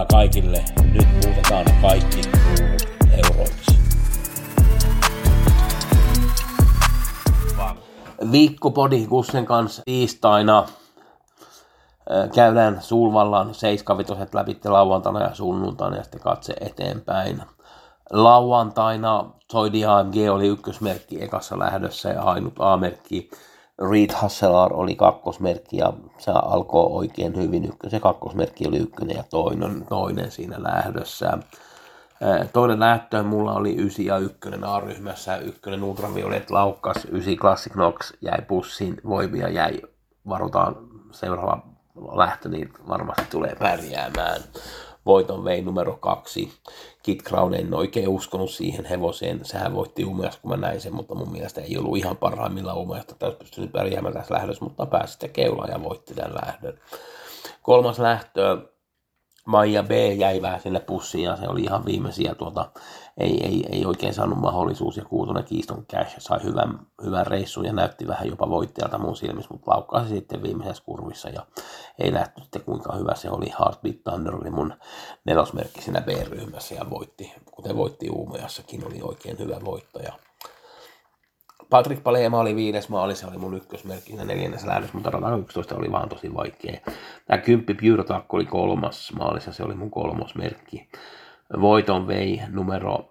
Pelionnea kaikille. Nyt muutetaan kaikki kruunut euroiksi. Viikkopodi Kussen kanssa tiistaina. Käydään Sulvallan seiskavitoset läpi lauantaina ja sunnuntaina ja sitten katse eteenpäin. Lauantaina Toy AMG oli ykkösmerkki ekassa lähdössä ja ainut A-merkki Reed Hasselar oli kakkosmerkki ja se alkoi oikein hyvin. Ykkös ja kakkosmerkki oli ykkönen ja toinen, toinen siinä lähdössä. Toinen lähtö mulla oli 9 ja 1 A-ryhmässä. Ykkönen Ultraviolet laukkas, 9 Classic Nox jäi pussiin, voimia jäi, varotaan seuraava lähtö, niin varmasti tulee pärjäämään. Voiton vei numero kaksi. Kit Crown en oikein uskonut siihen hevoseen. Sehän voitti Umeassa, kun mä näin sen, mutta mun mielestä ei ollut ihan parhaimmillaan Umeasta. Täytyy pystynyt pärjäämään tässä lähdössä, mutta pääsi sitten keulaan ja voitti tämän lähdön. Kolmas lähtö, Maija B jäi vähän sinne pussiin ja se oli ihan viimeisiä tuota, ei, ei, ei oikein saanut mahdollisuus ja Kuutonen Kiiston Cash sai hyvän, hyvän reissun ja näytti vähän jopa voittajalta mun silmissä, mutta laukkasi sitten viimeisessä kurvissa ja ei nähty sitten kuinka hyvä se oli. Heartbeat Thunder oli mun nelosmerkki siinä B-ryhmässä ja voitti, kuten voitti Uumeassakin, oli oikein hyvä voittaja. Patrick Palema oli viides maali, se oli mun ykkösmerkki siinä neljännessä lähdössä, mutta rata 11 oli vaan tosi vaikea. Tämä kymppi Pyrotakko oli kolmas maalissa, se oli mun kolmosmerkki. Voiton vei numero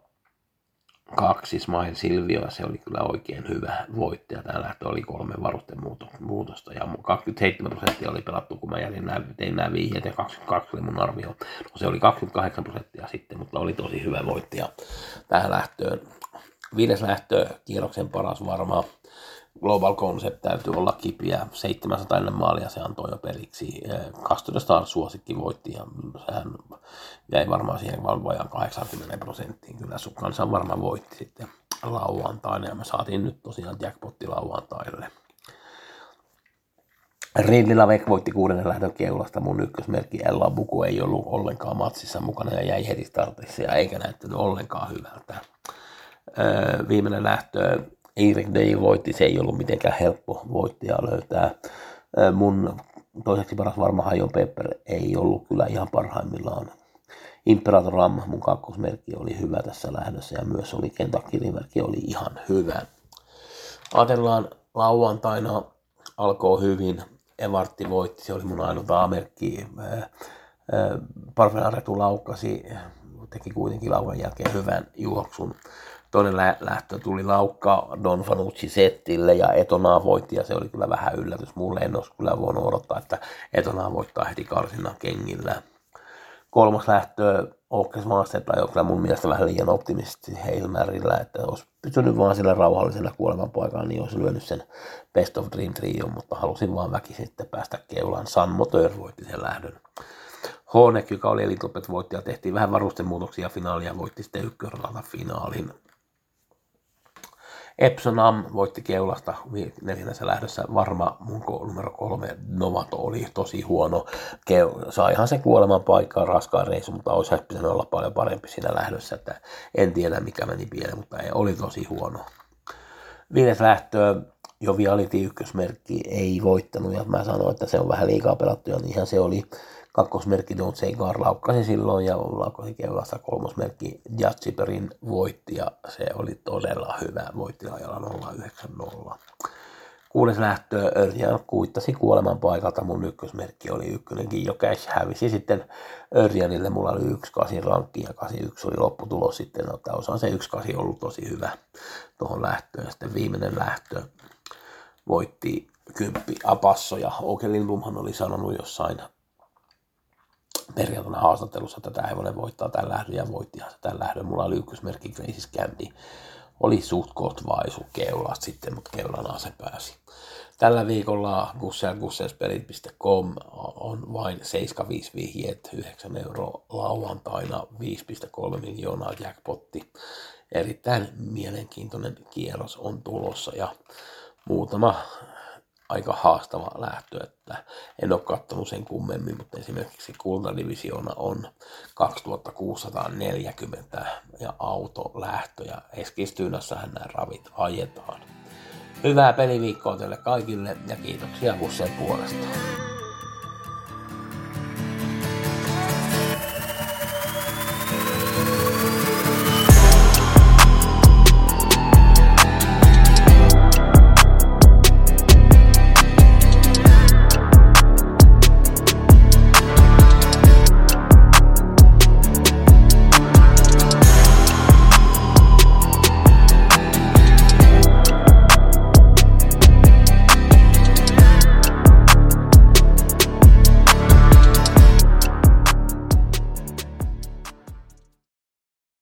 kaksi Smile Silvio, se oli kyllä oikein hyvä voittaja. Tämä lähtö oli kolme varustemuutosta ja mun 27 prosenttia oli pelattu, kun mä jätin nämä, tein nämä ja 22 oli mun arvio. No se oli 28 prosenttia sitten, mutta oli tosi hyvä voittaja tähän lähtöön. Viides lähtö, kierroksen paras varmaan. Global Concept täytyy olla kipiä. 700 maalia se antoi jo periksi. 12 Star suosikki voitti ja sehän jäi varmaan siihen valvojan 80 prosenttiin. Kyllä sun kanssa varmaan voitti sitten lauantaina ja me saatiin nyt tosiaan jackpotti lauantaille. Ridley Lavek voitti kuudennen lähdön keulasta. Mun ykkösmerkki Ella Buku ei ollut ollenkaan matsissa mukana ja jäi heti startissa ja eikä näyttänyt ollenkaan hyvältä. Öö, viimeinen lähtö Erik Day voitti, se ei ollut mitenkään helppo voittaja löytää. Öö, mun toiseksi paras varma Hajon Pepper ei ollut kyllä ihan parhaimmillaan. Imperator Ram, mun kakkosmerkki, oli hyvä tässä lähdössä ja myös oli Kentucky oli ihan hyvä. Ajatellaan lauantaina alkoi hyvin. Evartti voitti, se oli mun ainut A-merkki. Parfenaretu laukkasi, teki kuitenkin lauan jälkeen hyvän juoksun. Toinen lä- lähtö tuli laukka Don Fanucci settille ja Etonaa voitti ja se oli kyllä vähän yllätys. Mulle en olisi kyllä voinut odottaa, että Etonaa voittaa heti karsinnan kengillä. Kolmas lähtö Oakes Masterta on kyllä mun mielestä vähän liian optimisti Heilmärillä, että olisi pysynyt vaan sillä rauhallisella kuolemanpaikalla, niin olisi lyönyt sen Best of Dream Trio, mutta halusin vaan väki sitten päästä keulaan. San Motor voitti sen lähdön. Honek, joka oli Elitopet voittaja, tehtiin vähän varustemuutoksia finaalia ja voitti sitten ykkösradalta finaalin. Epsonam voitti keulasta neljännessä lähdössä. Varma mun numero kolme Novato oli tosi huono. Keu- saihan se kuoleman paikkaa raskaan reissu, mutta olisi pitänyt olla paljon parempi siinä lähdössä. Että en tiedä mikä meni pieleen, mutta ei, oli tosi huono. Viides lähtö, jo Viality ykkösmerkki ei voittanut ja mä sanoin, että se on vähän liikaa pelattu ja niinhän se oli. Kakkosmerkki Don't Say Gar laukkasi silloin ja laukkasi keulasta kolmosmerkki. Jatsiperin voitti ja se oli todella hyvä voitti ajalla 090. Kuudes lähtö Örjan kuittasi kuoleman paikalta, mun ykkösmerkki oli ykkönenkin. Jo cash hävisi sitten Örjanille, mulla oli yksi kasi rankki ja kasi yksi oli lopputulos sitten, no, että osa se yksi kasi ollut tosi hyvä tuohon lähtöön. Ja sitten viimeinen lähtö voitti kymppi Apasso ja Oke Lindblomhan oli sanonut jossain perjantaina haastattelussa, että tämä hevonen voittaa tämän lähdön ja voittihan se tämän lähdön. Mulla oli ykkösmerkki Gracie Scandi. Oli suht koht vaisu keulasta sitten, mutta keulanaan se pääsi. Tällä viikolla gusselgusselspeli.com on vain 75 vihjeet, 9 euroa lauantaina, 5,3 miljoonaa jackpotti. Erittäin mielenkiintoinen kierros on tulossa ja muutama aika haastava lähtö, että en ole katsonut sen kummemmin, mutta esimerkiksi kultadivisioona on 2640 ja autolähtö ja Eskilstynässähän nämä ravit ajetaan. Hyvää peliviikkoa teille kaikille ja kiitoksia Bussen puolesta.